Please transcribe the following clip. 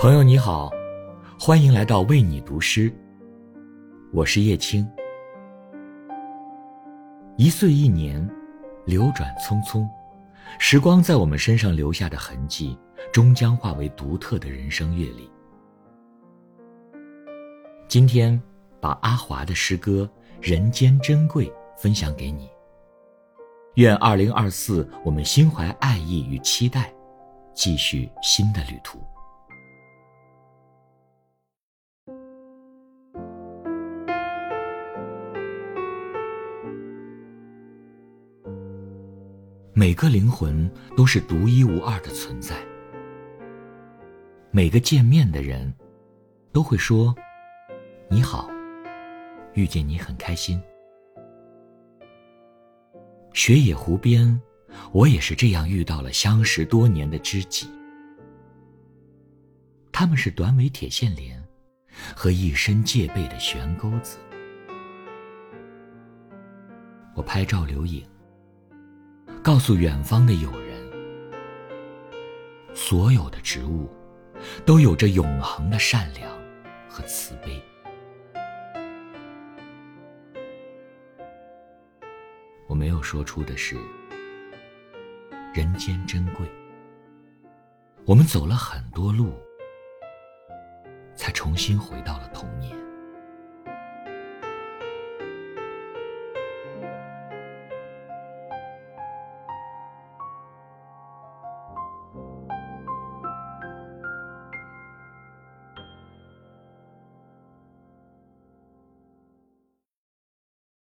朋友你好，欢迎来到为你读诗。我是叶青。一岁一年，流转匆匆，时光在我们身上留下的痕迹，终将化为独特的人生阅历。今天，把阿华的诗歌《人间珍贵》分享给你。愿二零二四，我们心怀爱意与期待，继续新的旅途。每个灵魂都是独一无二的存在。每个见面的人，都会说：“你好，遇见你很开心。”雪野湖边，我也是这样遇到了相识多年的知己。他们是短尾铁线莲，和一身戒备的悬钩子。我拍照留影。告诉远方的友人，所有的植物都有着永恒的善良和慈悲。我没有说出的是，人间珍贵。我们走了很多路，才重新回到。